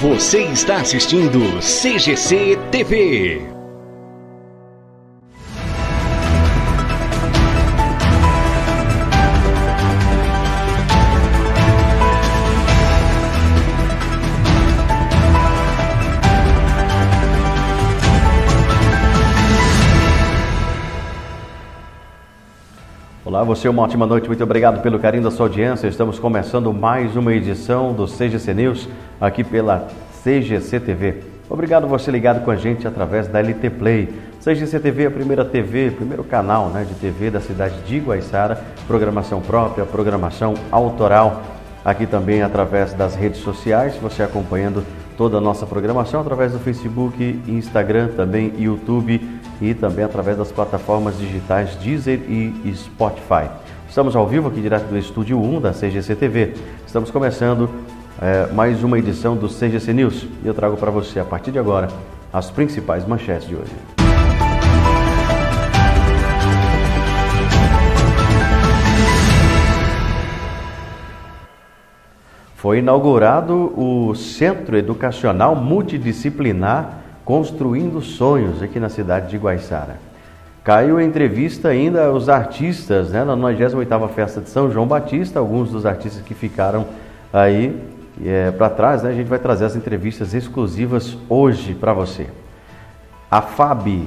Você está assistindo CGC TV. Você uma ótima noite, muito obrigado pelo carinho da sua audiência. Estamos começando mais uma edição do CGC News aqui pela CGC TV. Obrigado você ligado com a gente através da LT Play. CGC TV é a primeira TV, primeiro canal né, de TV da cidade de Iguaiçara, programação própria, programação autoral. Aqui também através das redes sociais, você acompanhando toda a nossa programação através do Facebook, Instagram, também YouTube e também através das plataformas digitais Deezer e Spotify. Estamos ao vivo aqui direto do estúdio 1 da CGC TV. Estamos começando é, mais uma edição do CGC News e eu trago para você a partir de agora as principais manchetes de hoje. Foi inaugurado o Centro Educacional Multidisciplinar Construindo Sonhos aqui na cidade de Guaiçara. Caiu entrevista ainda os artistas, né, na 98ª Festa de São João Batista, alguns dos artistas que ficaram aí é, para trás, né, a gente vai trazer as entrevistas exclusivas hoje para você. A FAB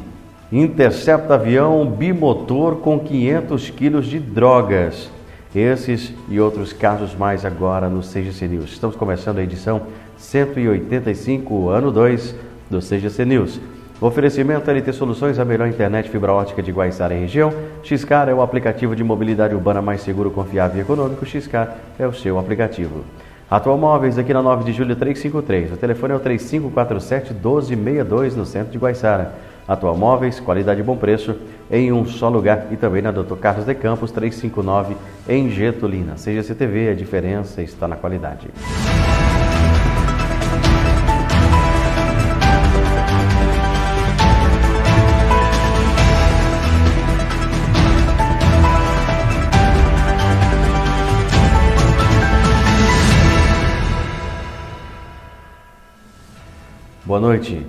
intercepta avião bimotor com 500 quilos de drogas. Esses e outros casos mais agora no CGC News. Estamos começando a edição 185, ano 2 do CGC News. Oferecimento LT Soluções, a melhor internet fibra ótica de Guaiçara e região. Xcar é o aplicativo de mobilidade urbana mais seguro, confiável e econômico. Xcar é o seu aplicativo. Atual Móveis, aqui na 9 de julho 353. O telefone é o 3547-1262, no centro de Guaiçara. Atual Móveis, qualidade e bom preço, em um só lugar. E também na Dr. Carlos de Campos, 359, em Getulina. CGC TV, a diferença está na qualidade. Boa noite.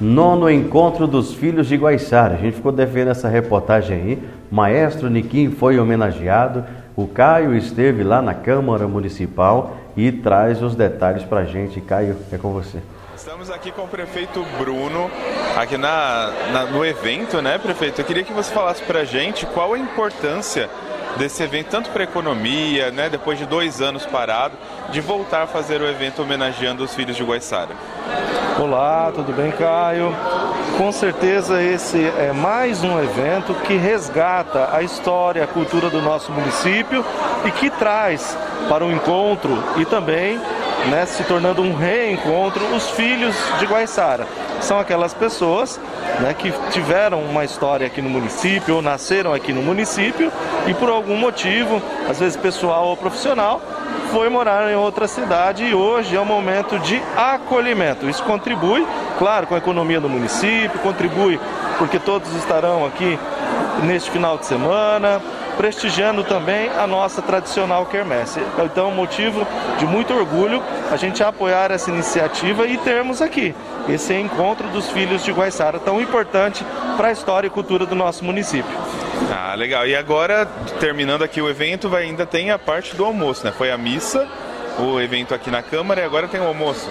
Nono encontro dos filhos de Guaiçara. A gente ficou devendo essa reportagem aí. Maestro Niquim foi homenageado. O Caio esteve lá na Câmara Municipal e traz os detalhes para a gente. Caio, é com você. Estamos aqui com o prefeito Bruno, aqui na, na, no evento, né, prefeito? Eu queria que você falasse para a gente qual a importância desse evento, tanto para a economia, né, depois de dois anos parado, de voltar a fazer o evento homenageando os filhos de Guaiçara. Olá, tudo bem, Caio? Com certeza esse é mais um evento que resgata a história, a cultura do nosso município e que traz para o encontro e também né, se tornando um reencontro os filhos de Guaiçara. São aquelas pessoas né, que tiveram uma história aqui no município ou nasceram aqui no município e por algum motivo, às vezes pessoal ou profissional, foi morar em outra cidade e hoje é um momento de acolhimento. Isso contribui, claro, com a economia do município, contribui porque todos estarão aqui neste final de semana, prestigiando também a nossa tradicional quermesse. Então, motivo de muito orgulho a gente apoiar essa iniciativa e termos aqui esse encontro dos filhos de Guaiçara, tão importante para a história e cultura do nosso município. Ah, legal. E agora, terminando aqui o evento, vai, ainda tem a parte do almoço, né? Foi a missa, o evento aqui na Câmara e agora tem o almoço.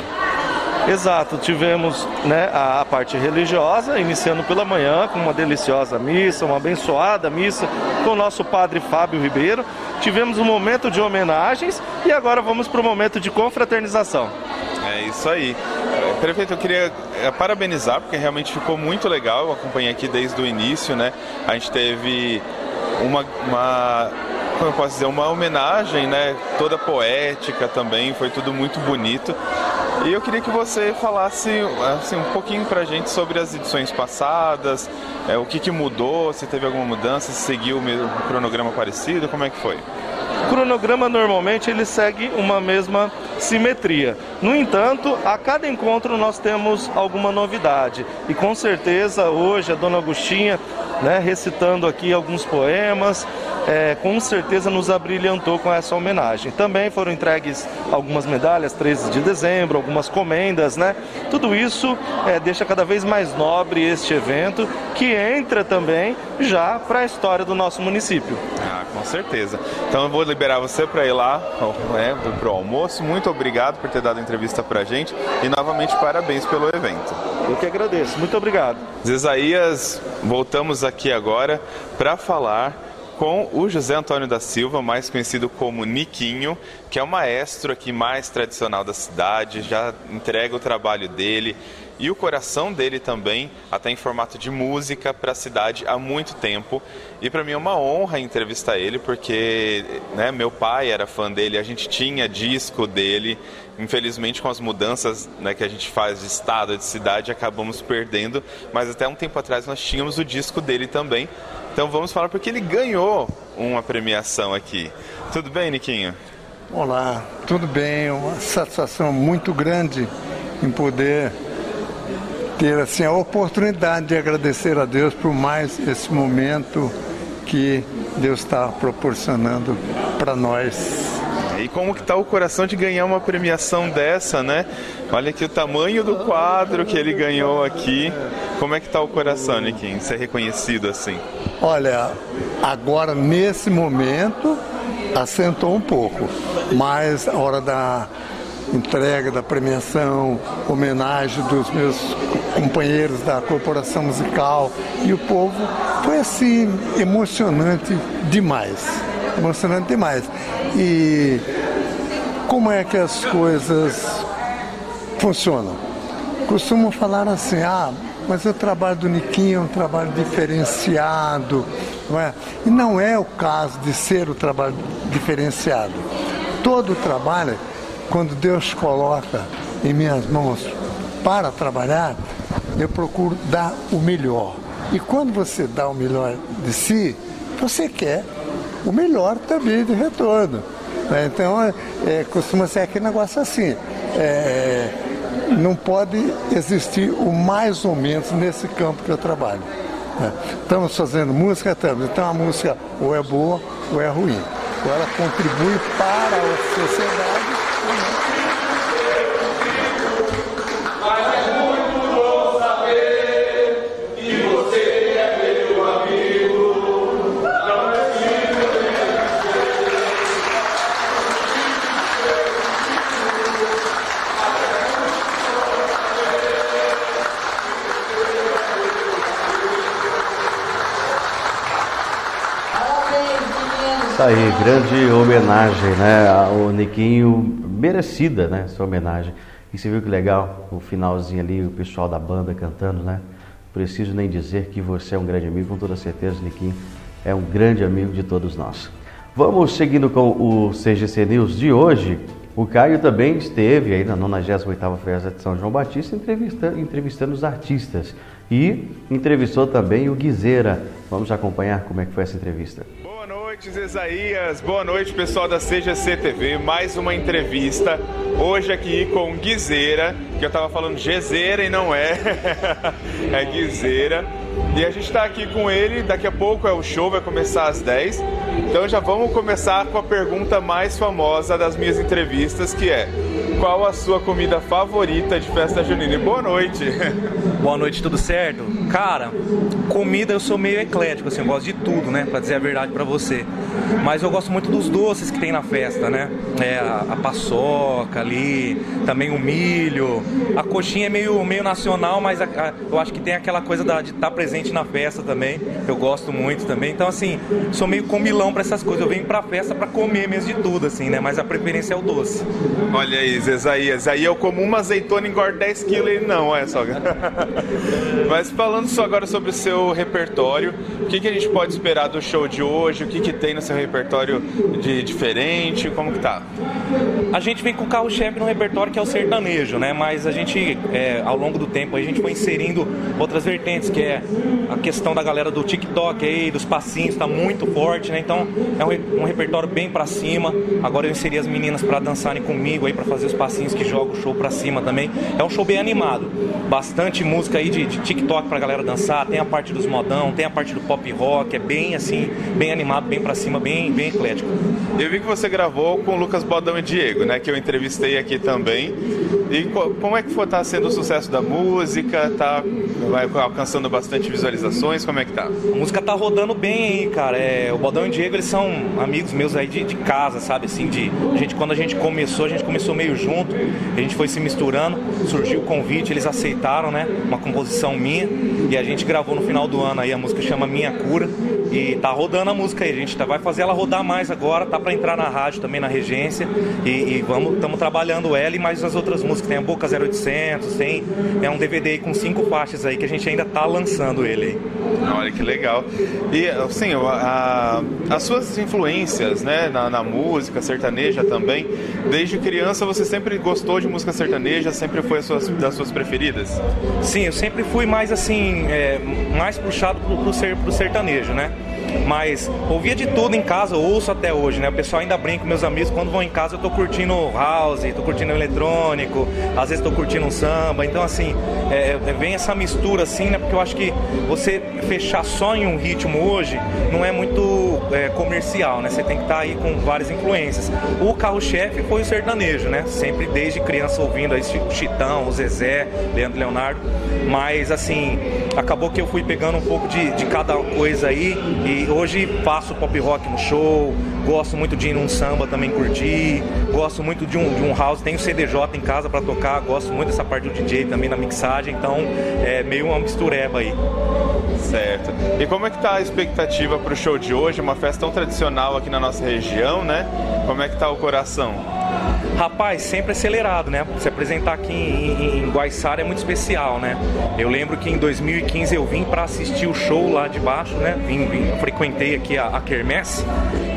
Exato, tivemos né, a, parte religiosa, iniciando pela manhã com uma deliciosa missa, uma abençoada missa com o nosso padre Fábio Ribeiro. Tivemos um momento de homenagens e agora vamos para o momento de confraternização. É isso aí. Prefeito, eu queria é, parabenizar, porque realmente ficou muito legal. Eu acompanhei aqui desde o início, né? A gente teve uma, uma como eu posso dizer, uma homenagem, né? Toda poética também, foi tudo muito bonito. E eu queria que você falasse assim, um pouquinho pra gente sobre as edições passadas, é, o que, que mudou, se teve alguma mudança, se seguiu um cronograma parecido, como é que foi? O cronograma normalmente ele segue uma mesma simetria. No entanto, a cada encontro nós temos alguma novidade e com certeza hoje a Dona Agostinha, né, recitando aqui alguns poemas, é, com certeza nos abrilhantou com essa homenagem. Também foram entregues algumas medalhas, 13 de dezembro, algumas comendas, né? Tudo isso é, deixa cada vez mais nobre este evento, que entra também já para a história do nosso município. Ah, com certeza. Então eu vou liberar você para ir lá né, para o almoço. Muito obrigado por ter dado a entrevista para a gente e novamente parabéns pelo evento. Eu que agradeço. Muito obrigado. Zesaías, voltamos aqui agora para falar com o José Antônio da Silva, mais conhecido como Niquinho, que é o maestro aqui mais tradicional da cidade, já entrega o trabalho dele e o coração dele também, até em formato de música, para a cidade há muito tempo. E para mim é uma honra entrevistar ele, porque né, meu pai era fã dele, a gente tinha disco dele. Infelizmente, com as mudanças né, que a gente faz de estado, de cidade, acabamos perdendo. Mas até um tempo atrás nós tínhamos o disco dele também. Então vamos falar porque ele ganhou uma premiação aqui. Tudo bem, Niquinho? Olá, tudo bem. Uma satisfação muito grande em poder ter assim a oportunidade de agradecer a Deus por mais esse momento que Deus está proporcionando para nós. E como que tá o coração de ganhar uma premiação dessa, né? Olha aqui o tamanho do quadro que ele ganhou aqui. Como é que tá o coração, Niquinho, ser reconhecido assim? Olha, agora nesse momento assentou um pouco, mas a hora da entrega da premiação, homenagem dos meus companheiros da corporação musical e o povo foi assim emocionante demais, emocionante demais. E como é que as coisas funcionam? Costumo falar assim, ah, mas o trabalho do Niquinho é um trabalho diferenciado, não é? E não é o caso de ser o trabalho diferenciado. Todo trabalho, quando Deus coloca em minhas mãos para trabalhar, eu procuro dar o melhor. E quando você dá o melhor de si, você quer o melhor também de retorno. Né? Então, é, costuma ser aquele negócio assim. É, não pode existir o mais ou menos nesse campo que eu trabalho. Né? Estamos fazendo música, estamos. Então a música ou é boa ou é ruim. Ou ela contribui para a sociedade grande homenagem, né? Ao Niquinho, merecida, né? Essa homenagem. E você viu que legal, o finalzinho ali, o pessoal da banda cantando, né? Preciso nem dizer que você é um grande amigo, com toda certeza, Niquinho é um grande amigo de todos nós. Vamos seguindo com o CGC News de hoje. O Caio também esteve aí na 98ª Festa de São João Batista entrevistando, entrevistando os artistas e entrevistou também o Guizeira. Vamos acompanhar como é que foi essa entrevista noite, Isaías. Boa noite, pessoal da CGC TV. Mais uma entrevista. Hoje aqui com Guizeira, que eu tava falando Gezeira e não é. é Guizeira. E a gente está aqui com ele. Daqui a pouco é o show, vai começar às 10. Então já vamos começar com a pergunta mais famosa das minhas entrevistas, que é: qual a sua comida favorita de festa junina? Boa noite. Boa noite, tudo certo? Cara, comida eu sou meio eclético, assim, eu gosto de tudo, né? Pra dizer a verdade pra você. Mas eu gosto muito dos doces que tem na festa, né? É, a, a paçoca ali, também o milho. A coxinha é meio, meio nacional, mas a, a, eu acho que tem aquela coisa da, de estar tá presente na festa também. Eu gosto muito também. Então, assim, sou meio comilão pra essas coisas. Eu venho pra festa pra comer mesmo de tudo, assim, né? Mas a preferência é o doce. Olha aí, Isaías. Aí eu como uma azeitona engordo 10 quilos e não, olha só. Mas falando só agora sobre o seu repertório, o que, que a gente pode esperar do show de hoje? O que, que tem no seu repertório de diferente? Como que tá? A gente vem com o carro-chefe no repertório que é o sertanejo, né? Mas a gente, é, ao longo do tempo, a gente foi inserindo outras vertentes, que é a questão da galera do TikTok aí, dos passinhos, tá muito forte, né? Então é um, um repertório bem para cima. Agora eu inseri as meninas para dançarem comigo aí, para fazer os passinhos que jogam o show para cima também. É um show bem animado. Bastante música aí de, de TikTok pra galera dançar. Tem a parte dos modão, tem a parte do pop rock. É bem assim, bem animado, bem para cima, bem, bem eclético. Eu vi que você gravou com o Lucas Bodão e Diego, né? Que eu entrevistei aqui também. E como é que está sendo o sucesso da música? Tá vai alcançando bastante visualizações? Como é que tá? A música tá rodando bem aí, cara. É, o Bodão e o Diego, eles são amigos meus aí de, de casa, sabe? Assim, de a gente quando a gente começou, a gente começou meio junto, a gente foi se misturando, surgiu o convite, eles aceitaram, né? Uma composição minha e a gente gravou no final do ano aí a música chama Minha Cura e tá rodando a música aí. A gente tá, vai fazer ela rodar mais agora, tá para entrar na rádio também na regência e, e vamos estamos trabalhando ela e mais as outras músicas. Tem a Boca 0800, tem é um DVD aí com cinco faixas aí que a gente ainda tá lançando ele aí. Olha que legal. E assim, a, a, as suas influências, né, na, na, música sertaneja também, desde criança você sempre gostou de música sertaneja, sempre foi suas, das suas preferidas? Sim, eu sempre fui mais assim, é, mais puxado pro, pro, ser, pro sertanejo, né? Mas ouvia de tudo em casa, ouço até hoje, né? O pessoal ainda brinca com meus amigos, quando vão em casa eu tô curtindo house, tô curtindo eletrônico, às vezes tô curtindo um samba. Então, assim, é, é, vem essa mistura, assim, né? Porque eu acho que você fechar só em um ritmo hoje não é muito é, comercial, né? Você tem que estar tá aí com várias influências. O carro-chefe foi o sertanejo, né? Sempre desde criança ouvindo aí Chitão, o Zezé, Leandro Leonardo. Mas, assim, acabou que eu fui pegando um pouco de, de cada coisa aí e hoje faço pop rock no show, gosto muito de ir num samba também curtir, gosto muito de um, de um house, tenho CDJ em casa para tocar, gosto muito dessa parte do DJ também na mixagem, então é meio uma mistureba aí. Certo. E como é que tá a expectativa para o show de hoje? Uma festa tão tradicional aqui na nossa região, né? Como é que tá o coração? Rapaz, sempre acelerado, né? Se apresentar aqui em, em, em Guaiçara é muito especial, né? Eu lembro que em 2015 eu vim para assistir o show lá de baixo, né? Vim, vim frequentei aqui a, a Kermesse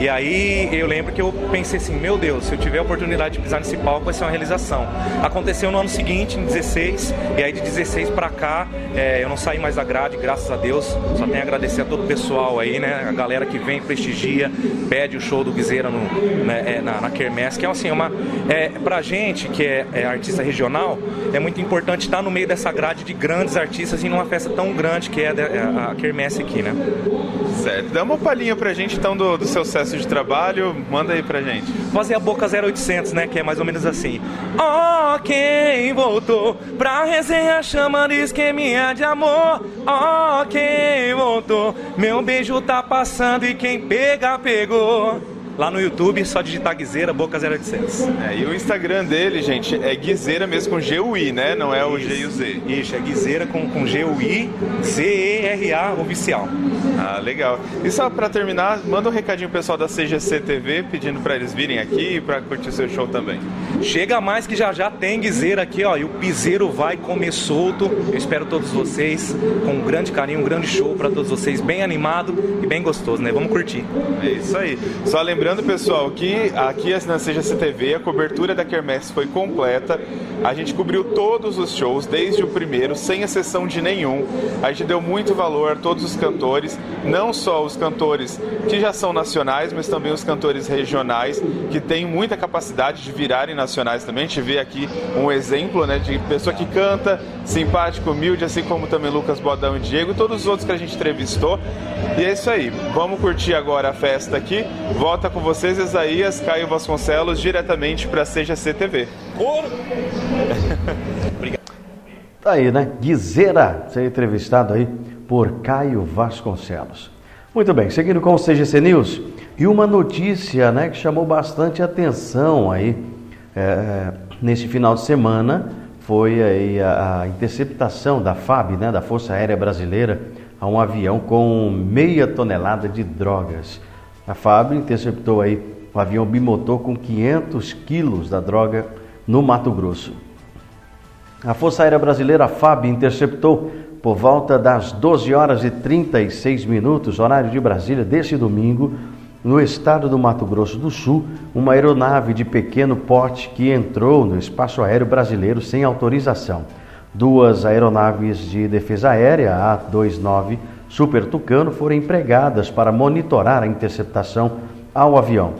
e aí eu lembro que eu pensei assim, meu Deus, se eu tiver a oportunidade de pisar nesse palco vai ser uma realização. Aconteceu no ano seguinte, em 16, e aí de 16 para cá é, eu não saí mais da grade, graças a Deus. Só tenho a agradecer a todo o pessoal aí, né? A galera que vem, prestigia, pede o show do Guizeira no, né, é, na, na Kermesse, que é assim, uma é, pra gente, que é, é, artista regional, é muito importante estar no meio dessa grade de grandes artistas e numa festa tão grande que é a, a, a Kermesse aqui, né? Certo. Dá uma palhinha pra gente então do, do seu sucesso de trabalho, manda aí pra gente. Fazer a Boca 0800, né? Que é mais ou menos assim. Ó, oh, quem voltou pra resenha chamando esqueminha de amor. Ó, oh, quem voltou, meu beijo tá passando e quem pega, pegou. Lá no YouTube, só digitar Guizeira, Boca 0800. É, e o Instagram dele, gente, é Guizeira mesmo com G-U-I, né? Não é o G e o Z. Isso, é Guizeira com, com G-U-I, Z-E-R-A oficial. Ah, legal. E só para terminar, manda um recadinho pessoal da CGC TV pedindo para eles virem aqui para curtir o seu show também. Chega mais que já já tem Guizeira aqui, ó, e o piseiro vai comer solto. Eu espero todos vocês com um grande carinho, um grande show para todos vocês, bem animado e bem gostoso, né? Vamos curtir. É isso aí. Só lembrando Lembrando, pessoal, que aqui na CGC TV a cobertura da Kermesse foi completa. A gente cobriu todos os shows, desde o primeiro, sem exceção de nenhum. A gente deu muito valor a todos os cantores, não só os cantores que já são nacionais, mas também os cantores regionais, que têm muita capacidade de virarem nacionais também. A gente vê aqui um exemplo né, de pessoa que canta, simpático, humilde, assim como também Lucas Bodão e Diego, todos os outros que a gente entrevistou. E é isso aí. Vamos curtir agora a festa aqui. Volta com vocês, Isaías Caio Vasconcelos, diretamente para a CGC TV. Obrigado. Tá aí, né? Guizeira, ser entrevistado aí por Caio Vasconcelos. Muito bem, seguindo com o CGC News, e uma notícia né, que chamou bastante atenção aí é, neste final de semana foi aí a, a, interceptação da FAB, né, da Força Aérea Brasileira, a um avião com meia tonelada de drogas. A FAB interceptou aí um avião bimotor com 500 quilos da droga no Mato Grosso. A Força Aérea Brasileira FAB interceptou por volta das 12 horas e 36 minutos, horário de Brasília, deste domingo, no estado do Mato Grosso do Sul, uma aeronave de pequeno porte que entrou no espaço aéreo brasileiro sem autorização. Duas aeronaves de defesa aérea, a 29 Super Tucano, foram empregadas para monitorar a interceptação ao avião.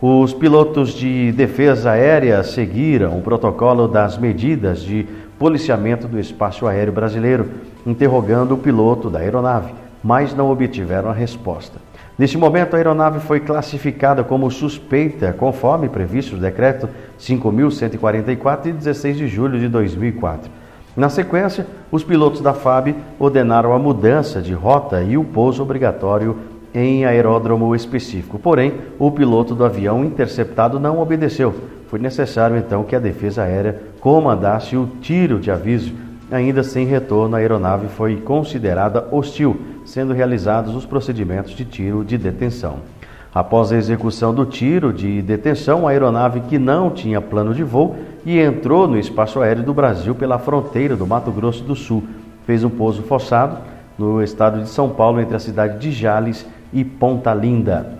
Os pilotos de defesa aérea seguiram o protocolo das medidas de policiamento do espaço aéreo brasileiro, interrogando o piloto da aeronave, mas não obtiveram a resposta. Neste momento, a aeronave foi classificada como suspeita, conforme previsto no decreto 5.144 de 16 de julho de 2004. Na sequência, os pilotos da FAB ordenaram a mudança de rota e o pouso obrigatório em aeródromo específico. Porém, o piloto do avião interceptado não obedeceu. Foi necessário então que a defesa aérea comandasse o tiro de aviso. Ainda sem retorno, a aeronave foi considerada hostil, sendo realizados os procedimentos de tiro de detenção. Após a execução do tiro de detenção, a aeronave que não tinha plano de voo e entrou no espaço aéreo do Brasil pela fronteira do Mato Grosso do Sul. Fez um pouso forçado no estado de São Paulo, entre a cidade de Jales e Ponta Linda.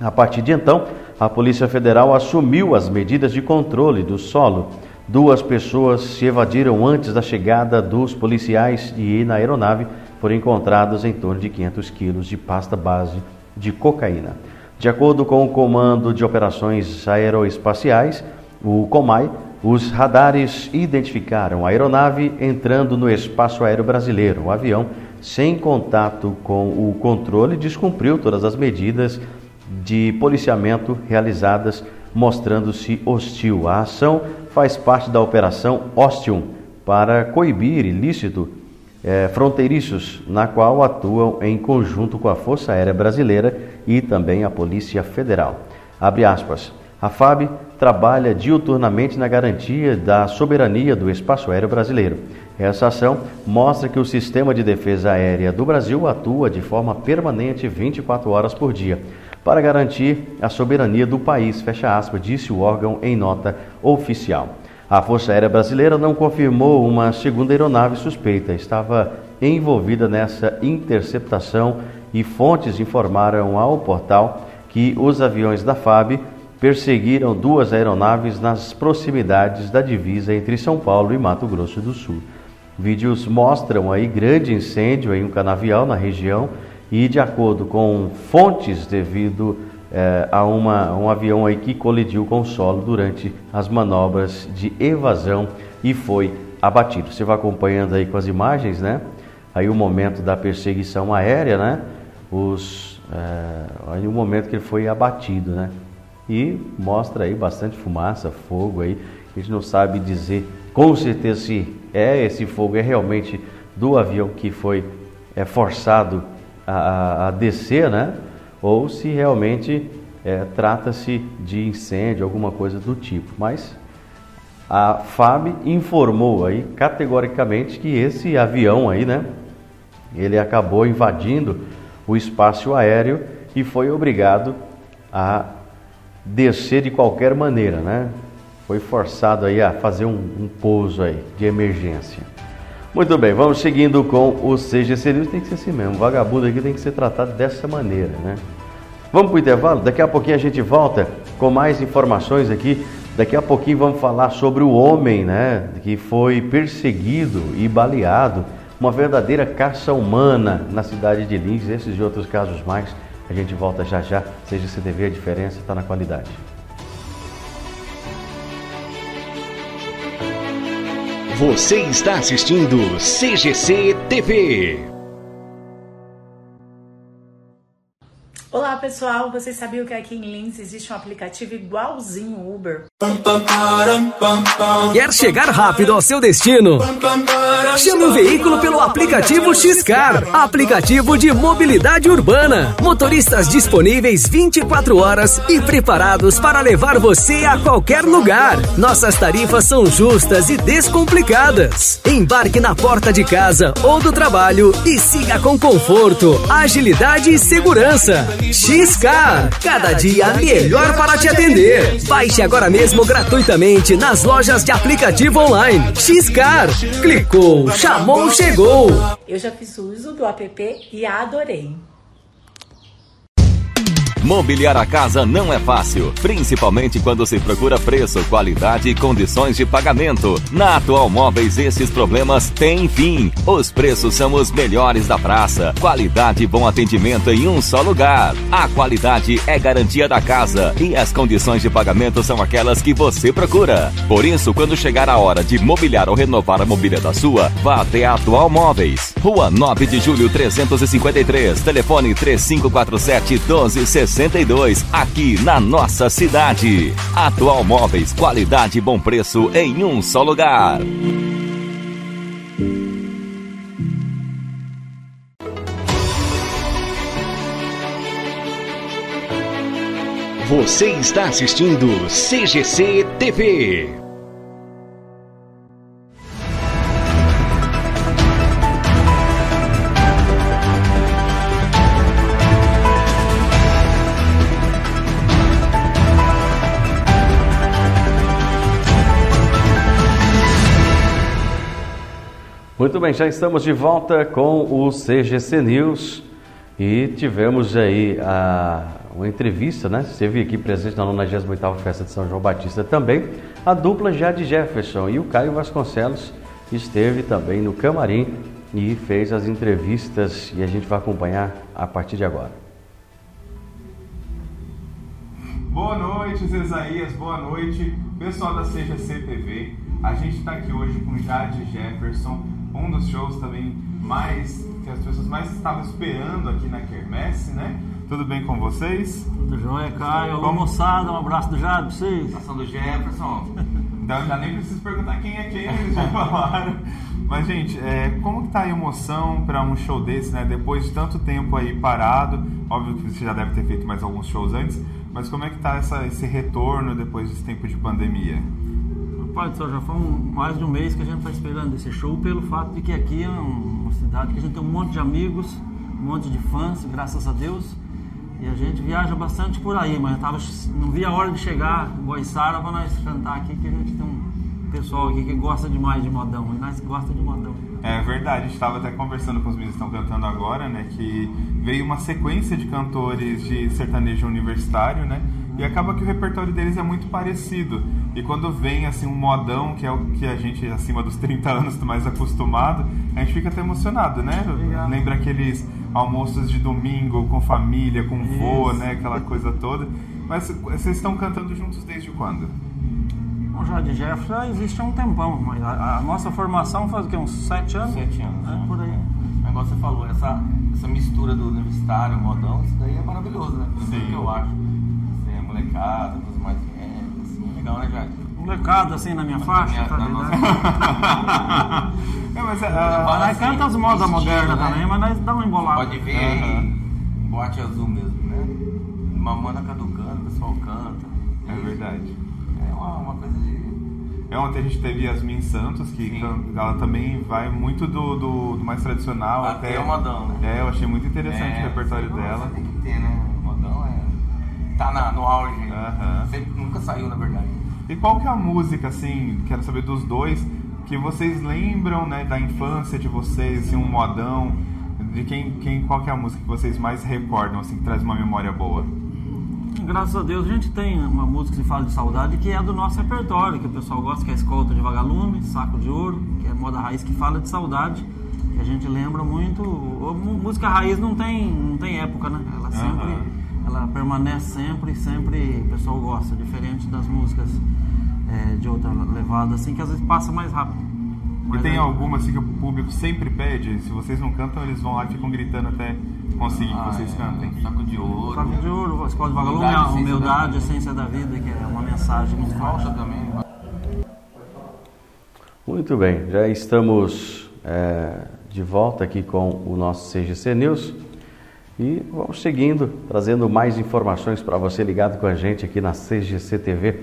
A partir de então, a Polícia Federal assumiu as medidas de controle do solo. Duas pessoas se evadiram antes da chegada dos policiais e na aeronave foram encontrados em torno de 500 quilos de pasta base de cocaína. De acordo com o Comando de Operações Aeroespaciais, o COMAI, os radares identificaram a aeronave entrando no espaço aéreo brasileiro. O avião, sem contato com o controle, descumpriu todas as medidas de policiamento realizadas, mostrando-se hostil. A ação faz parte da Operação Ostium para coibir ilícito é, fronteiriços, na qual atuam em conjunto com a Força Aérea Brasileira e também a Polícia Federal. Abre aspas. A FAB trabalha diuturnamente na garantia da soberania do espaço aéreo brasileiro. Essa ação mostra que o sistema de defesa aérea do Brasil atua de forma permanente 24 horas por dia para garantir a soberania do país, fecha aspas, disse o órgão em nota oficial. A Força Aérea Brasileira não confirmou uma segunda aeronave suspeita, estava envolvida nessa interceptação e fontes informaram ao portal que os aviões da FAB perseguiram duas aeronaves nas proximidades da divisa entre São Paulo e Mato Grosso do Sul. Vídeos mostram aí grande incêndio em um canavial na região e de acordo com fontes devido é, a uma, um avião aí que colidiu com o solo durante as manobras de evasão e foi abatido. Você vai acompanhando aí com as imagens, né? Aí o momento da perseguição aérea, né? Os, é, aí o momento que ele foi abatido, né? E mostra aí bastante fumaça, fogo aí. A gente não sabe dizer com certeza se é esse fogo é realmente do avião que foi é, forçado a, a descer, né? ou se realmente é, trata-se de incêndio, alguma coisa do tipo. Mas a FAB informou aí categoricamente que esse avião aí, né, ele acabou invadindo o espaço aéreo e foi obrigado a descer de qualquer maneira, né? Foi forçado aí a fazer um, um pouso aí de emergência. Muito bem, vamos seguindo com o CGC News. Tem que ser assim mesmo. Vagabundo aqui tem que ser tratado dessa maneira, né? Vamos para o intervalo? Daqui a pouquinho a gente volta com mais informações aqui. Daqui a pouquinho vamos falar sobre o homem, né? Que foi perseguido e baleado. Uma verdadeira caça humana na cidade de Lins. Esses e outros casos mais. A gente volta já já. CGC TV, a diferença está na qualidade. Você está assistindo CGC TV. Olá pessoal, vocês sabiam que aqui em Lins existe um aplicativo igualzinho Uber? Quer chegar rápido ao seu destino? Chame o veículo pelo aplicativo Xcar, aplicativo de mobilidade urbana. Motoristas disponíveis 24 horas e preparados para levar você a qualquer lugar. Nossas tarifas são justas e descomplicadas. Embarque na porta de casa ou do trabalho e siga com conforto, agilidade e segurança. X Xcar, cada dia melhor para te atender. Baixe agora mesmo gratuitamente nas lojas de aplicativo online. Xcar, clicou, chamou, chegou. Eu já fiz uso do app e adorei. Mobiliar a casa não é fácil, principalmente quando se procura preço, qualidade e condições de pagamento. Na Atual Móveis, esses problemas têm fim. Os preços são os melhores da praça. Qualidade e bom atendimento em um só lugar. A qualidade é garantia da casa e as condições de pagamento são aquelas que você procura. Por isso, quando chegar a hora de mobiliar ou renovar a mobília da sua, vá até a Atual Móveis. Rua 9 de Julho 353, telefone 3547 1260. 62, aqui na nossa cidade. Atual Móveis, qualidade e bom preço em um só lugar. Você está assistindo CGC TV. Muito bem, já estamos de volta com o CGC News e tivemos aí a, uma entrevista, né? Esteve aqui presente na 98ª Festa de São João Batista também, a dupla Jade Jefferson e o Caio Vasconcelos esteve também no camarim e fez as entrevistas e a gente vai acompanhar a partir de agora. Boa noite, Zesaías, boa noite, pessoal da CGC TV. A gente está aqui hoje com Jade Jefferson, um dos shows também mais que as pessoas mais estavam esperando aqui na Quermesse, né? Tudo bem com vocês? Tudo jóia, Caio. Alô, moçada, um abraço do Jade pra vocês. Ação do Jefferson. então já nem preciso perguntar quem é quem, eles já falaram. Mas, gente, é, como que tá a emoção para um show desse, né? Depois de tanto tempo aí parado, óbvio que você já deve ter feito mais alguns shows antes, mas como é que tá essa, esse retorno depois desse tempo de pandemia? Céu, já foi um, mais de um mês que a gente está esperando esse show, pelo fato de que aqui é uma cidade que a gente tem um monte de amigos, um monte de fãs, graças a Deus. E a gente viaja bastante por aí, mas tava, não vi a hora de chegar em Boiçara para nós cantar aqui, que a gente tem um pessoal aqui que gosta demais de modão, e nós gosta de modão. É verdade, a gente estava até conversando com os meninos que estão cantando agora, né, que veio uma sequência de cantores de sertanejo universitário, né, e acaba que o repertório deles é muito parecido. E quando vem assim um modão, que é o que a gente acima dos 30 anos está mais acostumado, a gente fica até emocionado, né? Legal. Lembra aqueles almoços de domingo com família, com vô, né? Aquela coisa toda. Mas vocês estão cantando juntos desde quando? O Jardim Jeff já existe há um tempão, mas a, a nossa formação faz o quê? Uns sete anos? Sete anos. É, né? por aí. O negócio você falou, essa, essa mistura do universitário, modão, isso daí é maravilhoso, né? Sim. É o que eu acho molecada, coisa mais assim, é legal, né, Jade? Molecada, assim, na minha faixa, minha, tá na é, mas, uh, mas nós canta as modas modernas né? também, mas nós dá uma embolada. Pode ver aí, boate azul mesmo, né? Mamana caducando, o pessoal canta. É verdade. É uma, uma coisa de... É, ontem a gente teve Yasmin Santos, que ela também vai muito do, do, do mais tradicional até. Até o modão, né? É, eu achei muito interessante é, o repertório dela. Tem que ter, né? Tá na, no auge. Uhum. Sempre, nunca saiu, na verdade. E qual que é a música, assim, quero saber dos dois, que vocês lembram, né, da infância de vocês, assim, um modão, de quem, quem, qual que é a música que vocês mais recordam, assim, que traz uma memória boa? Graças a Deus a gente tem uma música que se fala de saudade que é do nosso repertório, que o pessoal gosta, que é a Escolta de Vagalume, Saco de Ouro, que é moda raiz que fala de saudade, que a gente lembra muito. Música raiz não tem, não tem época, né? Ela sempre. Uhum ela permanece sempre e sempre o pessoal gosta, diferente das músicas é, de outra levada, assim, que às vezes passa mais rápido. Mas e tem aí... alguma assim que o público sempre pede? Se vocês não cantam, eles vão lá e ficam gritando até conseguir ah, que vocês é, cantem. Saco de ouro. Saco de ouro, Escola de Vagalume, a humildade, a essência da vida, que é uma mensagem muito forte também. Muito bem, já estamos é, de volta aqui com o nosso CGC News. E vamos seguindo, trazendo mais informações para você ligado com a gente aqui na CGC TV.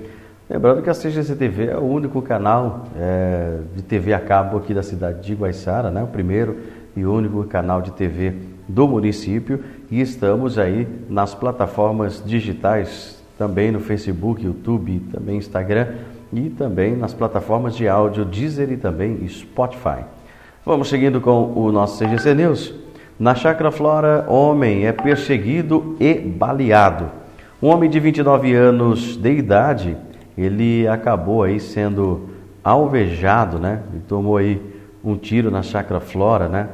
Lembrando que a CGC TV é o único canal é, de TV a cabo aqui da cidade de Iguaiçara, né? o primeiro e único canal de TV do município e estamos aí nas plataformas digitais, também no Facebook, YouTube, também Instagram e também nas plataformas de áudio Deezer e também Spotify. Vamos seguindo com o nosso CGC News. Na Chácara Flora, homem é perseguido e baleado. Um homem de 29 anos de idade, ele acabou aí sendo alvejado, né? Ele tomou aí um tiro na Chácara Flora, né?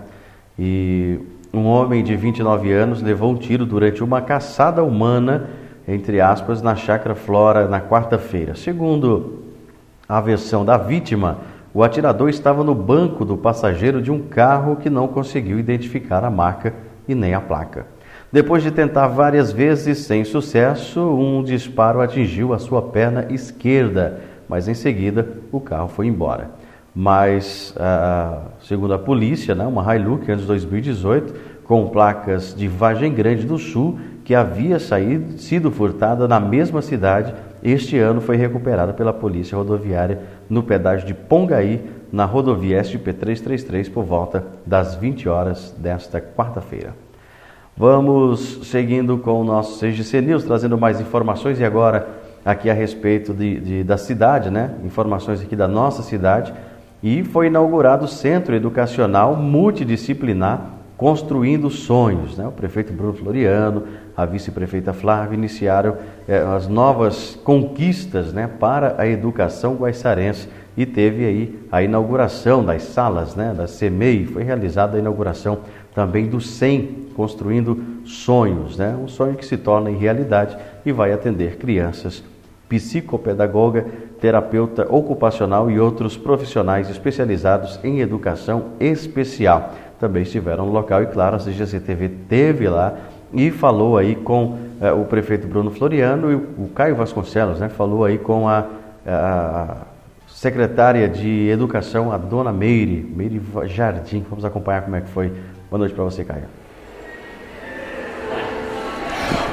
E um homem de 29 anos levou um tiro durante uma caçada humana, entre aspas, na Chácara Flora na quarta-feira. Segundo a versão da vítima, o atirador estava no banco do passageiro de um carro que não conseguiu identificar a marca e nem a placa. Depois de tentar várias vezes sem sucesso, um disparo atingiu a sua perna esquerda, mas em seguida o carro foi embora. Mas, ah, segundo a polícia, né, uma Hilux de 2018, com placas de Vargem Grande do Sul, que havia saído, sido furtada na mesma cidade, este ano foi recuperada pela Polícia Rodoviária no pedágio de Pongaí, na rodovia SP333, por volta das 20 horas desta quarta-feira. Vamos seguindo com o nosso CGC News, trazendo mais informações e agora aqui a respeito de, de, da cidade, né? Informações aqui da nossa cidade. E foi inaugurado o Centro Educacional Multidisciplinar Construindo Sonhos. Né? O prefeito Bruno Floriano, a vice-prefeita Flávia iniciaram eh, as novas conquistas né, para a educação guaiçarense e teve aí a inauguração das salas né, da CEMEI, foi realizada a inauguração também do SEM, Construindo Sonhos, né? um sonho que se torna em realidade e vai atender crianças, psicopedagoga, terapeuta ocupacional e outros profissionais especializados em educação especial. Também estiveram no local e, claro, a CGCTV teve lá e falou aí com eh, o prefeito Bruno Floriano e o, Caio Vasconcelos, né? Falou aí com a, a secretária de Educação, a dona Meire, Meire Jardim. Vamos acompanhar como é que foi. Boa noite para você, Caio.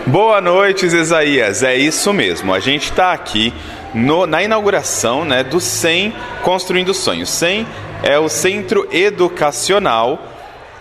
Boa noite, Isaías. É isso mesmo. A gente está aqui no, na inauguração né, do SEM Construindo Sonhos. SEM é o Centro Educacional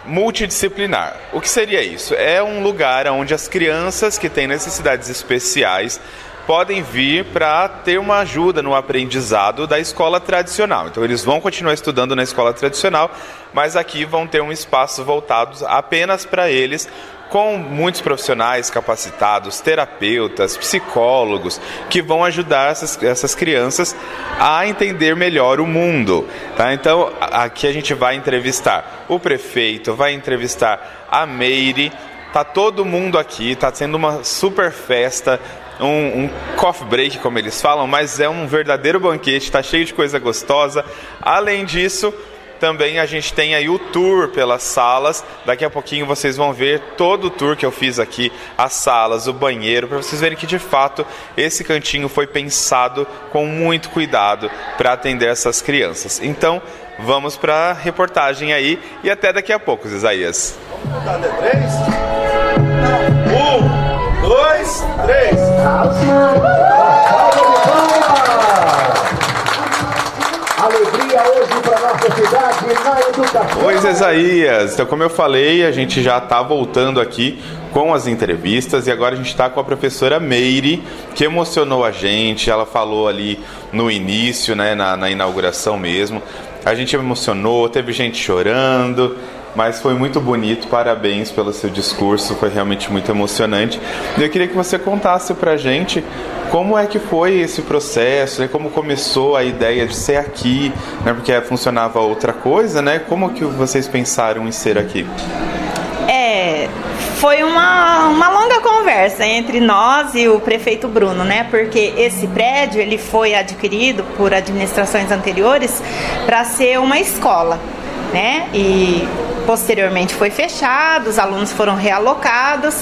Multidisciplinar. O que seria isso? É um lugar onde as crianças que têm necessidades especiais podem vir para ter uma ajuda no aprendizado da escola tradicional. Então, eles vão continuar estudando na escola tradicional, mas aqui vão ter um espaço voltado apenas para eles, com muitos profissionais capacitados, terapeutas, psicólogos, que vão ajudar essas, essas crianças a entender melhor o mundo. Tá? Então, aqui a gente vai entrevistar o prefeito, vai entrevistar a Meire, tá todo mundo aqui, tá sendo uma super festa, um, um, coffee break, como eles falam, mas é um verdadeiro banquete, está cheio de coisa gostosa. Além disso, também a gente tem aí o tour pelas salas. Daqui a pouquinho vocês vão ver todo o tour que eu fiz aqui, as salas, o banheiro, para vocês verem que de fato esse cantinho foi pensado com muito cuidado para atender essas crianças. Então, vamos para a reportagem aí e até daqui a pouco, Isaías. Vamos contar até três? Um, dois, três. Alegria hoje para nossa cidade na educação. Oi, Isaías. Então, como eu falei, a gente já está voltando aqui com as entrevistas e agora a gente está com a professora Meire, que emocionou a gente. Ela falou ali no início, né, na, na inauguração mesmo. A gente emocionou, teve gente chorando mas foi muito bonito. Parabéns pelo seu discurso, foi realmente muito emocionante. Eu queria que você contasse pra gente como é que foi esse processo, né? como começou a ideia de ser aqui, né? porque funcionava outra coisa, né? Como que vocês pensaram em ser aqui? É, foi uma, uma longa conversa entre nós e o prefeito Bruno, né? Porque esse prédio ele foi adquirido por administrações anteriores para ser uma escola, né? E posteriormente foi fechado, os alunos foram realocados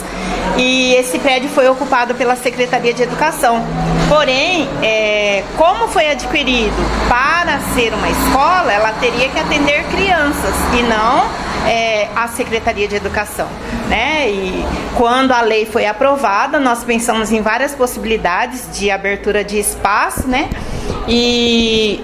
e esse prédio foi ocupado pela Secretaria de Educação. Porém, é, como foi adquirido para ser uma escola, ela teria que atender crianças e não é, a Secretaria de Educação. Né? E quando a lei foi aprovada, nós pensamos em várias possibilidades de abertura de espaço, né? E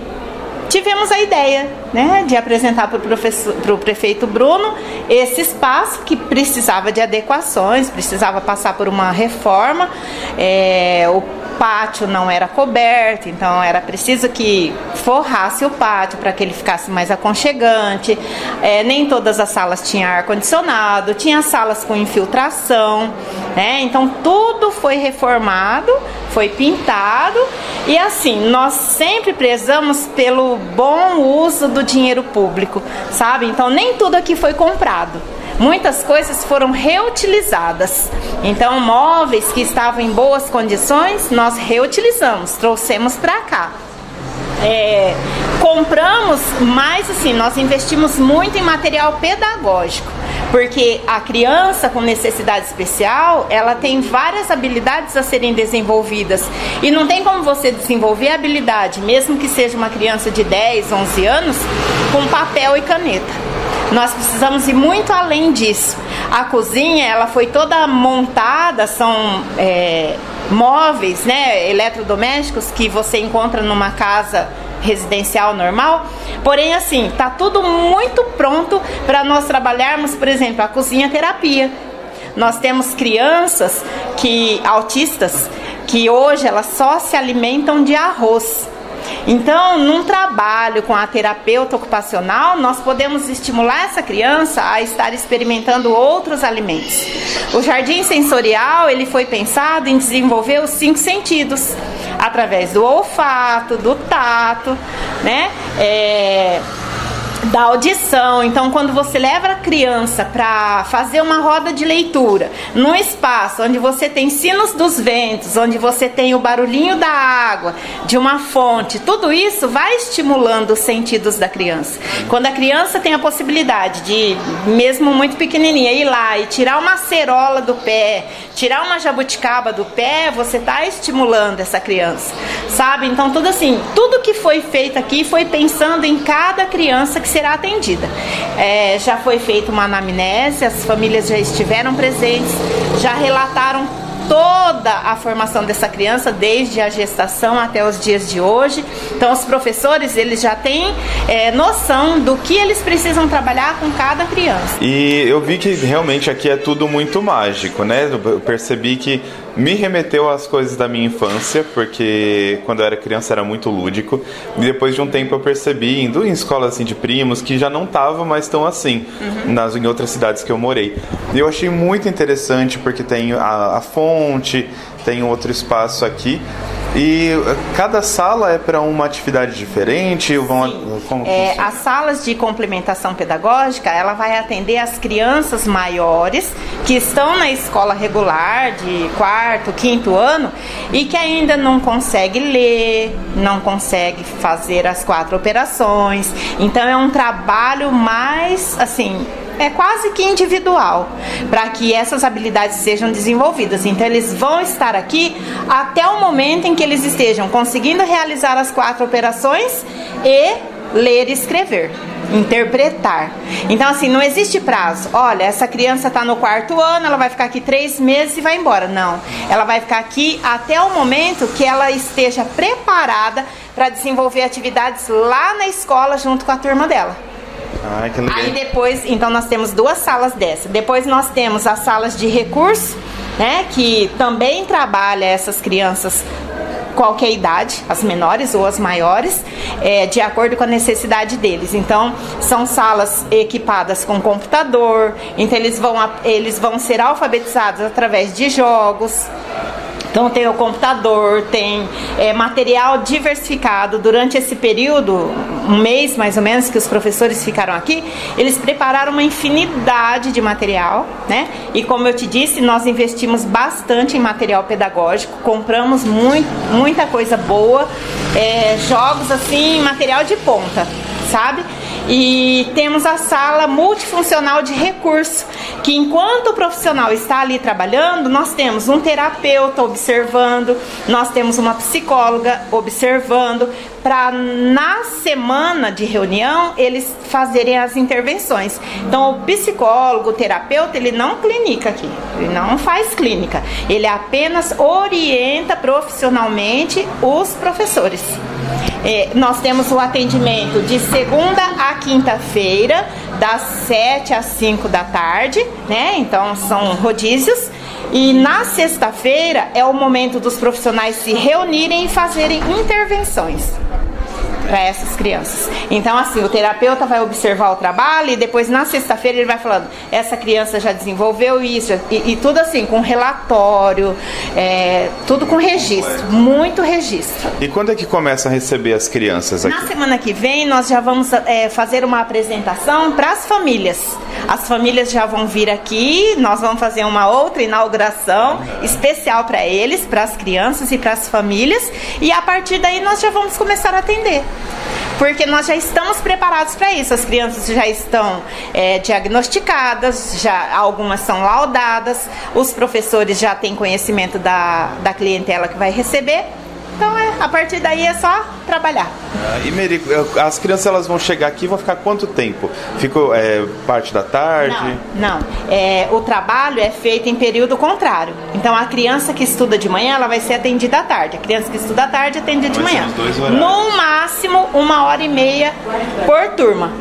tivemos a ideia né, de apresentar para o prefeito Bruno esse espaço que precisava de adequações, precisava passar por uma reforma. É, o pátio não era coberto, então era preciso que forrasse o pátio para que ele ficasse mais aconchegante. É, nem todas as salas tinham ar condicionado, tinha salas com infiltração, né? Então tudo foi reformado, foi pintado e assim nós sempre prezamos pelo bom uso do dinheiro público, sabe? Então nem tudo aqui foi comprado muitas coisas foram reutilizadas. Então, móveis que estavam em boas condições, nós reutilizamos, trouxemos para cá. É, compramos, mas assim, nós investimos muito em material pedagógico, porque a criança com necessidade especial, ela tem várias habilidades a serem desenvolvidas. E não tem como você desenvolver a habilidade, mesmo que seja uma criança de 10, 11 anos, com papel e caneta. Nós precisamos ir muito além disso. A cozinha, ela foi toda montada, são é, móveis, né, eletrodomésticos que você encontra numa casa residencial normal. Porém, assim, tá tudo muito pronto para nós trabalharmos, por exemplo, a cozinha terapia. Nós temos crianças que autistas que hoje elas só se alimentam de arroz. Então, num trabalho com a terapeuta ocupacional, nós podemos estimular essa criança a estar experimentando outros alimentos. O jardim sensorial, ele foi pensado em desenvolver os cinco sentidos, através do olfato, do tato, né? É da audição. Então, quando você leva a criança para fazer uma roda de leitura num espaço onde você tem sinos dos ventos, onde você tem o barulhinho da água, de uma fonte, tudo isso vai estimulando os sentidos da criança. Quando a criança tem a possibilidade de, mesmo muito pequenininha, ir lá e tirar uma cerola do pé, tirar uma jabuticaba do pé, você está estimulando essa criança, sabe? Então, tudo assim, tudo que foi feito aqui foi pensando em cada criança que será atendida. É, já foi feita uma anamnese, as famílias já estiveram presentes, já relataram toda a formação dessa criança, desde a gestação até os dias de hoje. Então, os professores eles já têm é, noção do que eles precisam trabalhar com cada criança. E eu vi que realmente aqui é tudo muito mágico, né? Eu percebi que me remeteu às coisas da minha infância, porque quando eu era criança era muito lúdico. E depois de um tempo eu percebi, indo em escolas assim de primos, que já não estava mais tão assim, uhum. nas, em outras cidades que eu morei. E eu achei muito interessante, porque tem a, a fonte, tem outro espaço aqui. E cada sala é para uma atividade diferente? Vão, como é, as salas de complementação pedagógica, ela vai atender as crianças maiores que estão na escola regular de quarto, quinto ano e que ainda não consegue ler, não consegue fazer as quatro operações. Então é um trabalho mais assim é quase que individual para que essas habilidades sejam desenvolvidas. Então eles vão estar aqui até o momento em que eles estejam conseguindo realizar as quatro operações e ler e escrever, interpretar. Então, assim, não existe prazo. Olha, essa criança está no quarto ano, ela vai ficar aqui três meses e vai embora. Não. Ela vai ficar aqui até o momento que ela esteja preparada para desenvolver atividades lá na escola junto com a turma dela. Ah, que legal. Aí depois, então nós temos duas salas dessa. Depois nós temos as salas de recurso, né, que também trabalha essas crianças qualquer idade, as menores ou as maiores, é, de acordo com a necessidade deles. Então, são salas equipadas com computador, então eles vão, eles vão ser alfabetizados através de jogos, então tem o computador, tem é, material diversificado. Durante esse período, um mês mais ou menos, que os professores ficaram aqui, eles prepararam uma infinidade de material, né? E como eu te disse, nós investimos bastante em material pedagógico, compramos muito, muita coisa boa, é, jogos assim, material de ponta, sabe? E temos a sala multifuncional de recurso, que enquanto o profissional está ali trabalhando, nós temos um terapeuta observando, nós temos uma psicóloga observando, para na semana de reunião eles fazerem as intervenções. Então o psicólogo, o terapeuta, ele não clinica aqui, ele não faz clínica, ele apenas orienta profissionalmente os professores. É, nós temos o atendimento de segunda a quinta-feira, das 7 às 5 da tarde, né? Então são rodízios. E na sexta-feira é o momento dos profissionais se reunirem e fazerem intervenções para essas crianças. Então, assim, o terapeuta vai observar o trabalho e depois na sexta-feira ele vai falando: essa criança já desenvolveu isso, e, e tudo assim, com relatório, é, tudo com registro, muito registro. E quando é que começa a receber as crianças aqui? Na semana que vem, nós já vamos é, fazer uma apresentação para as famílias. As famílias já vão vir aqui, nós vamos fazer uma outra inauguração especial para eles, para as crianças e para as famílias, e a partir daí nós já vamos começar a atender porque nós já estamos preparados para isso. As crianças já estão é, diagnosticadas, já algumas são laudadas, os professores já têm conhecimento da, da clientela que vai receber. Então, é, a partir daí é só trabalhar. Ah, e Meri, as crianças elas vão chegar aqui vão ficar quanto tempo? Ficou é, parte da tarde? Não, não. É, o trabalho é feito em período contrário. Então, a criança que estuda de manhã, ela vai ser atendida à tarde. A criança que estuda à tarde atende de Vai ser manhã. No máximo, uma hora e meia por turma.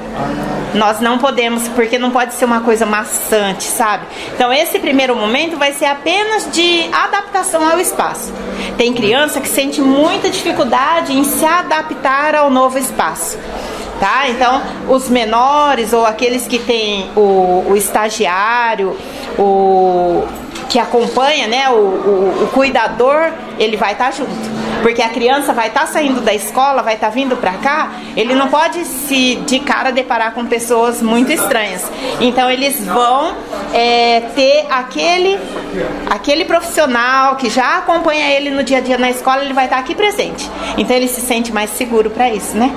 Nós não podemos, porque não pode ser uma coisa maçante, sabe? Então, esse primeiro momento vai ser apenas de adaptação ao espaço. Tem criança que sente muita dificuldade em se adaptar ao novo espaço. Tá? Então, os menores ou aqueles que têm o, o estagiário, o que acompanha, né, o, o, o cuidador, ele vai estar junto. Porque a criança vai estar saindo da escola, vai estar vindo para cá, ele não pode se de cara deparar com pessoas muito estranhas. Então eles vão é, ter aquele, aquele profissional que já acompanha ele no dia a dia na escola, ele vai estar aqui presente. Então ele se sente mais seguro para isso, né?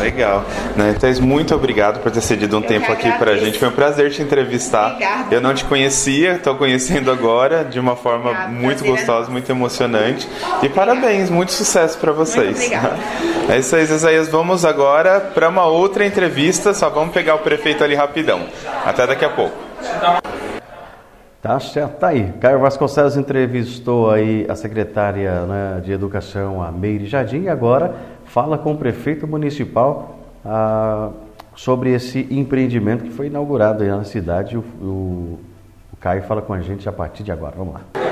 Legal. Né? Thais, muito obrigado por ter cedido um tempo aqui pra gente. Foi um prazer te entrevistar. Obrigada. Eu não te conhecia, estou conhecendo agora de uma forma muito prazer é gostosa, muito emocionante. E parabéns, muito sucesso para vocês. obrigada. É isso aí, Isaías. Vamos agora para uma outra entrevista. Só vamos pegar o prefeito ali rapidão. Até daqui a pouco. Tá certo, tá aí. Caio Vasconcelos entrevistou aí a secretária né, de Educação, a Meire Jardim, e agora fala com o prefeito municipal ah, sobre esse empreendimento que foi inaugurado aí na cidade. O, o, o Caio fala com a gente a partir de agora. Vamos lá.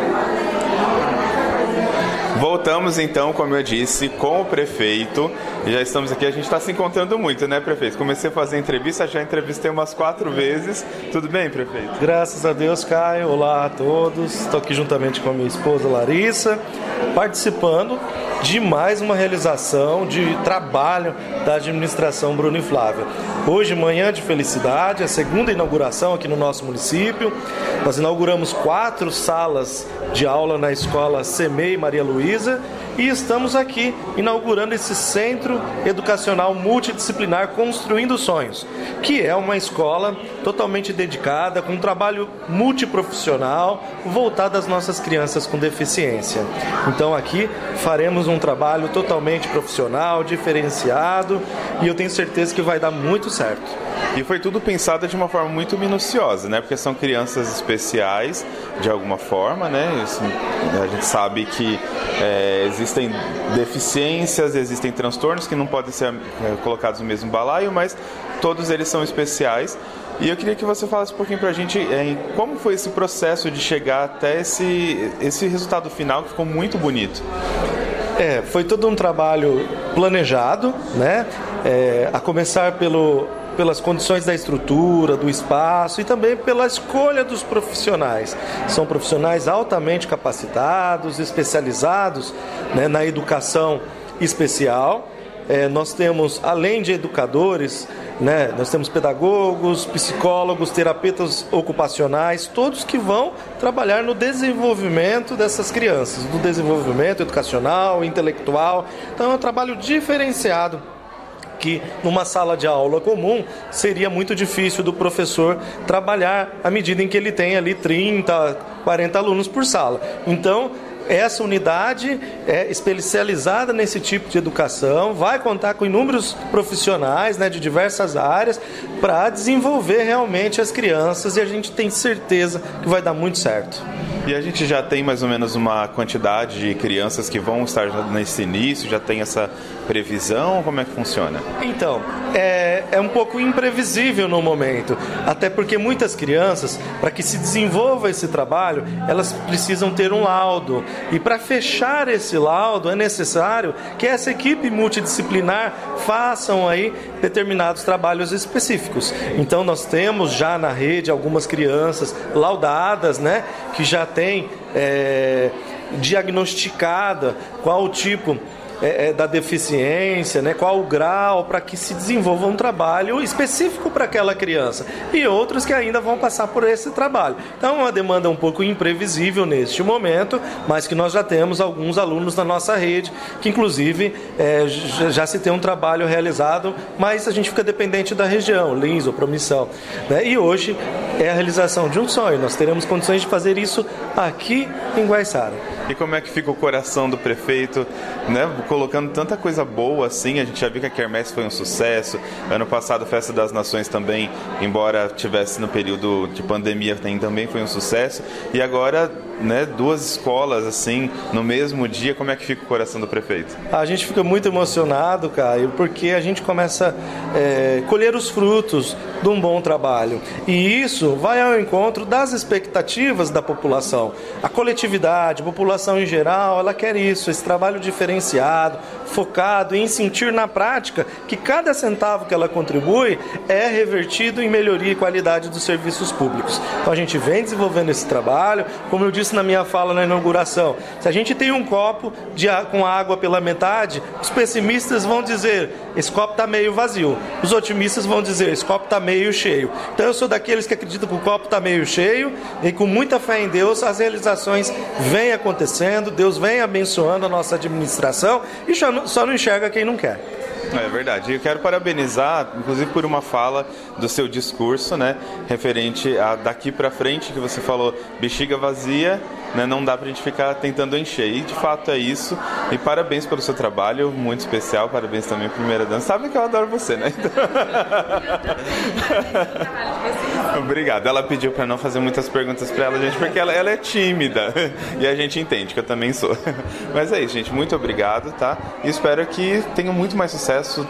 Voltamos então, como eu disse, com o prefeito. Já estamos aqui, a gente está se encontrando muito, né, prefeito? Comecei a fazer entrevista, já entrevistei umas quatro vezes. Tudo bem, prefeito? Graças a Deus, Caio. Olá a todos. Estou aqui juntamente com a minha esposa Larissa, participando de mais uma realização de trabalho da administração Bruno e Flávia. Hoje, manhã de felicidade, a segunda inauguração aqui no nosso município. Nós inauguramos quatro salas de aula na escola CEMEI Maria Luísa e estamos aqui inaugurando esse Centro Educacional Multidisciplinar Construindo Sonhos, que é uma escola totalmente dedicada, com um trabalho multiprofissional voltado às nossas crianças com deficiência. Então aqui faremos um trabalho totalmente profissional, diferenciado e eu tenho certeza que vai dar muito certo. E foi tudo pensado de uma forma muito minuciosa, né? Porque são crianças especiais, de alguma forma, né? A gente sabe que é, existem deficiências, existem transtornos que não podem ser é, colocados no mesmo balaio, mas todos eles são especiais. E eu queria que você falasse um pouquinho pra gente é, como foi esse processo de chegar até esse, esse resultado final que ficou muito bonito. É, foi todo um trabalho planejado, né? É, a começar pelo, pelas condições da estrutura, do espaço e também pela escolha dos profissionais. São profissionais altamente capacitados, especializados né, na educação especial. É, nós temos, além de educadores, né, nós temos pedagogos, psicólogos, terapeutas ocupacionais, todos que vão trabalhar no desenvolvimento dessas crianças, no desenvolvimento educacional, intelectual. Então é um trabalho diferenciado que numa sala de aula comum seria muito difícil do professor trabalhar à medida em que ele tem ali 30, 40 alunos por sala. Então, essa unidade é especializada nesse tipo de educação, vai contar com inúmeros profissionais né, de diversas áreas para desenvolver realmente as crianças e a gente tem certeza que vai dar muito certo. E a gente já tem mais ou menos uma quantidade de crianças que vão estar nesse início, já tem essa previsão? Como é que funciona? Então, é, é um pouco imprevisível no momento, até porque muitas crianças, para que se desenvolva esse trabalho, elas precisam ter um laudo. E para fechar esse laudo, é necessário que essa equipe multidisciplinar façam aí determinados trabalhos específicos. Então, nós temos já na rede algumas crianças laudadas, né, que já têm é, diagnosticada qual o tipo é, é, da deficiência, né? qual o grau, para que se desenvolva um trabalho específico para aquela criança. E outros que ainda vão passar por esse trabalho. Então, é uma demanda um pouco imprevisível neste momento, mas que nós já temos alguns alunos na nossa rede, que inclusive é, já, se tem um trabalho realizado, mas a gente fica dependente da região, Lins ou Promissão. Né? E hoje é a realização de um sonho. Nós teremos condições de fazer isso aqui em Guaiçara. E como é que fica o coração do prefeito, né? Colocando tanta coisa boa assim, a gente já viu que a Kermesse foi um sucesso. Ano passado a Festa das Nações também, embora tivesse no período de pandemia, também foi um sucesso. E agora, né, duas escolas assim, no mesmo dia, como é que fica o coração do prefeito? A gente fica muito emocionado, Caio, porque a gente começa a é, colher os frutos de um bom trabalho. E isso vai ao encontro das expectativas da população. A coletividade, a população em geral, ela quer isso, esse trabalho diferenciado, focado em sentir na prática que cada centavo que ela contribui é revertido em melhoria e qualidade dos serviços públicos. Então a gente vem desenvolvendo esse trabalho, como eu disse na minha fala na inauguração. Se a gente tem um copo de, com água pela metade, os pessimistas vão dizer esse copo está meio vazio. Os otimistas vão dizer esse copo está meio cheio. Então eu sou daqueles que acreditam que o copo está meio cheio e com muita fé em Deus as realizações vêm acontecendo, Deus vem abençoando a nossa administração e só não enxerga quem não quer. É verdade. Eu quero parabenizar, inclusive por uma fala do seu discurso, né, referente a daqui para frente que você falou bexiga vazia, né, não dá para a gente ficar tentando encher. E de fato é isso. E parabéns pelo seu trabalho, muito especial. Parabéns também primeira dança. Sabe que eu adoro você, né? Obrigado. Ela pediu para não fazer muitas perguntas para ela, gente, porque ela, ela é tímida. E a gente entende que eu também sou. Mas é isso, gente. Muito obrigado, tá? E espero que tenha muito mais sucesso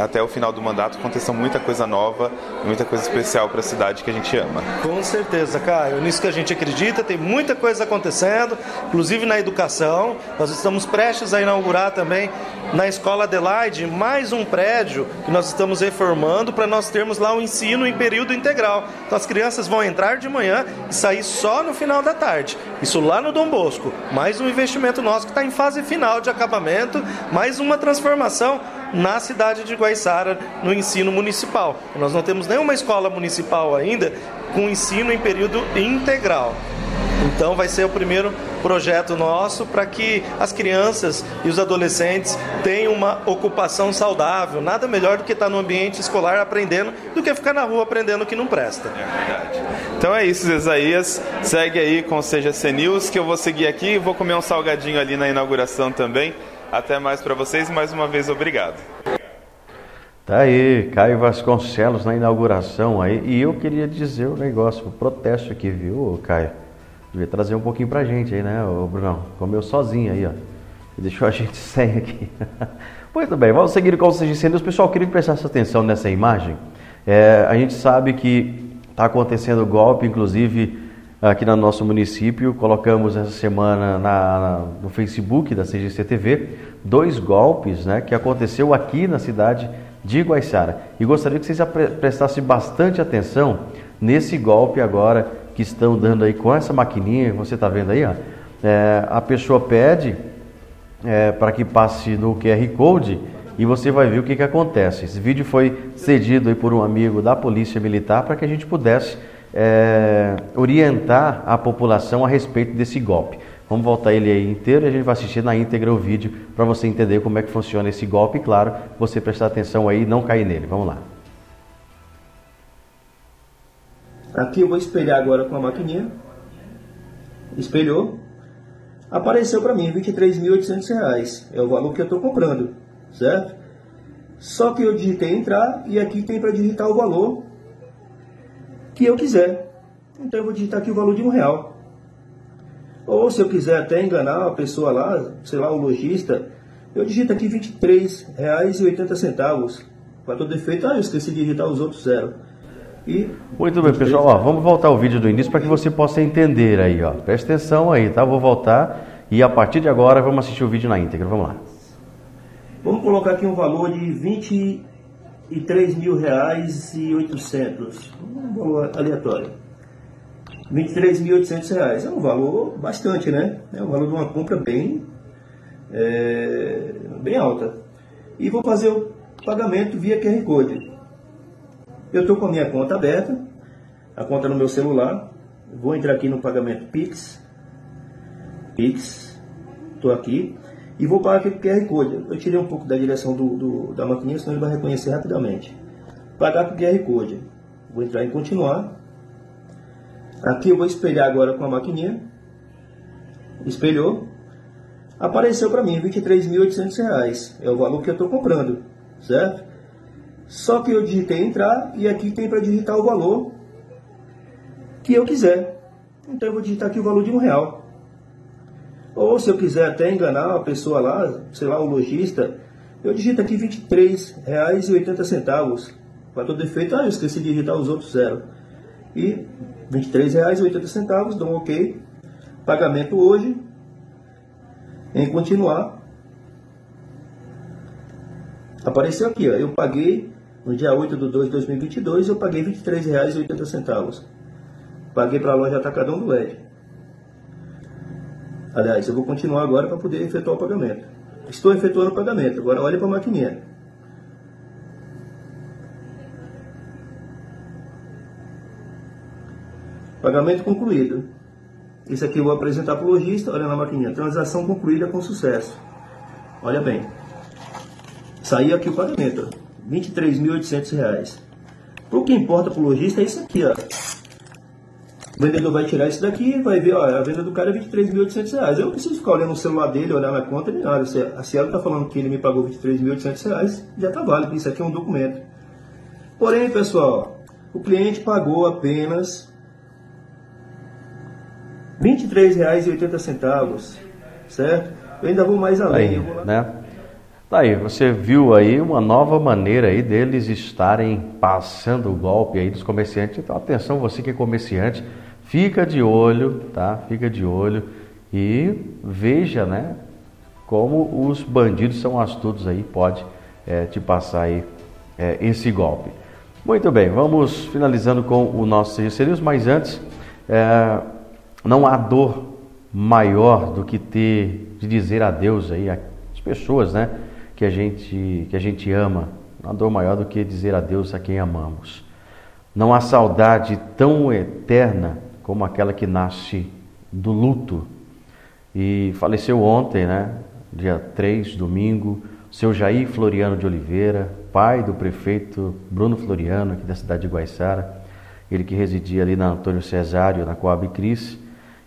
até o final do mandato. Aconteça muita coisa nova, muita coisa especial para a cidade que a gente ama. Com certeza, Caio. Nisso que a gente acredita, tem muita coisa acontecendo, inclusive na educação. Nós estamos prestes a inaugurar também na Escola Adelaide mais um prédio que nós estamos reformando para nós termos lá o um ensino em período integral. Então as crianças vão entrar de manhã e sair só no final da tarde. Isso lá no Dom Bosco. Mais um investimento nosso que está em fase final de acabamento, mais uma transformação na cidade de Guaiçara no ensino municipal. Nós não temos nenhuma escola municipal ainda com ensino em período integral. Então vai ser o primeiro projeto nosso para que as crianças e os adolescentes tenham uma ocupação saudável. Nada melhor do que estar no ambiente escolar aprendendo do que ficar na rua aprendendo o que não presta. É verdade. Então é isso, Isaías. Segue aí com o CGC News que eu vou seguir aqui e vou comer um salgadinho ali na inauguração também. Até mais para vocês e mais uma vez obrigado. Tá aí, Caio Vasconcelos na inauguração aí. E eu queria dizer o um negócio, o um protesto aqui, viu, Caio? Devia trazer um pouquinho pra gente aí, né, o Brunão? Comeu sozinho aí, ó. Deixou a gente sem aqui. Muito bem, vamos seguir com os incêndios. Pessoal, queria que prestasse atenção nessa imagem. É, a gente sabe que está acontecendo golpe, inclusive aqui no nosso município. Colocamos essa semana na, na, no Facebook da CGC TV dois golpes né, que aconteceu aqui na cidade de Guaiçara. E gostaria que vocês prestassem bastante atenção nesse golpe agora que estão dando aí com essa maquininha, você está vendo aí, ó, é, a pessoa pede é, para que passe no QR Code e você vai ver o que, que acontece. Esse vídeo foi cedido aí por um amigo da Polícia Militar para que a gente pudesse é, orientar a população a respeito desse golpe. Vamos voltar ele aí inteiro e a gente vai assistir na íntegra o vídeo para você entender como é que funciona esse golpe e, claro, você prestar atenção aí e não cair nele. Vamos lá. Aqui eu vou espelhar agora com a maquininha. Espelhou. Apareceu para mim R$ 23.800. É o valor que eu estou comprando, certo? Só que eu digitei entrar e aqui tem para digitar o valor que eu quiser. Então eu vou digitar aqui o valor de um real. Ou se eu quiser até enganar a pessoa lá, sei lá, o lojista, eu digito aqui R$ 23,80. Para todo efeito, ah, eu esqueci de digitar os outros zero. E Muito bem, pessoal. Ó, vamos voltar ao vídeo do início para que você possa entender aí. Ó. Presta atenção aí, tá? Vou voltar e a partir de agora vamos assistir o vídeo na íntegra. Vamos lá. Vamos colocar aqui um valor de 23 mil reais e 800. Um valor aleatório. 23.800 reais. É um valor bastante, né? É um valor de uma compra bem, é, bem alta. E vou fazer o pagamento via QR Code. Eu estou com a minha conta aberta, a conta no meu celular. Vou entrar aqui no pagamento Pix. Pix. Estou aqui. E vou pagar aqui o QR Code. Eu tirei um pouco da direção do, do, da maquininha, senão ele vai reconhecer rapidamente. Pagar com QR Code. Vou entrar em continuar. Aqui eu vou espelhar agora com a maquininha. Espelhou. Apareceu para mim R$ 23.800. É o valor que eu estou comprando, certo? Só que eu digitei entrar e aqui tem para digitar o valor que eu quiser. Então eu vou digitar aqui o valor de um real. Ou se eu quiser até enganar a pessoa lá, sei lá, o lojista, eu digito aqui R$ 23,80. Para todo efeito, ah, eu esqueci de digitar os outros zero. E R$ 23,80, dou um ok. Pagamento hoje. Em continuar. Apareceu aqui, ó, eu paguei no dia 8 de 2 de 2022, eu paguei R$ 23,80. Paguei para a loja Atacadão do LED. Aliás, eu vou continuar agora para poder efetuar o pagamento. Estou efetuando o pagamento. Agora olhe para a maquininha. Pagamento concluído. Isso aqui eu vou apresentar para o lojista. Olha na maquininha. Transação concluída com sucesso. Olha bem. Saiu aqui o pagamento. R$ 23.800. O que importa para o lojista é isso aqui. Ó. O vendedor vai tirar isso daqui e vai ver, ó, a venda do cara é R$ 23.800. Eu não preciso ficar olhando o celular dele, olhar na conta, nem nada. Se a Cielo está falando que ele me pagou R$ 23.800, já está válido, isso aqui é um documento. Porém, pessoal, o cliente pagou apenas R$ 23,80, certo? Eu ainda vou mais além. Aí, né? Tá aí, você viu aí uma nova maneira aí deles estarem passando o golpe aí dos comerciantes. Então, atenção, você que é comerciante, fica de olho, tá? Fica de olho e veja, né? Como os bandidos são astutos aí, pode é, te passar aí é, esse golpe. Muito bem, vamos finalizando com o nosso serviço, mas antes, é, não há dor maior do que ter de dizer adeus aí às pessoas, né? Que a gente que a gente ama. Não há dor maior do que dizer adeus a quem amamos. Não há saudade tão eterna como aquela que nasce do luto. E faleceu ontem, né? Dia 3, domingo, o seu Jair Floriano de Oliveira, pai do prefeito Bruno Floriano, aqui da cidade de Guaiçara, ele que residia ali na Antônio Cesário, na Coab Cris,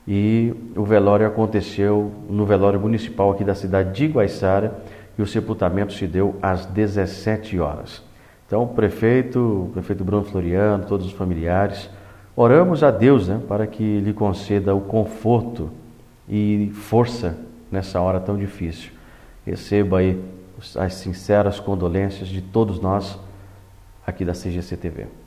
e o velório aconteceu no velório municipal aqui da cidade de Guaiçara e o sepultamento se deu às 17 horas. Então, o prefeito, o prefeito Bruno Floriano, todos os familiares, oramos a Deus né, para que lhe conceda o conforto e força nessa hora tão difícil. Receba aí as sinceras condolências de todos nós aqui da CGCTV.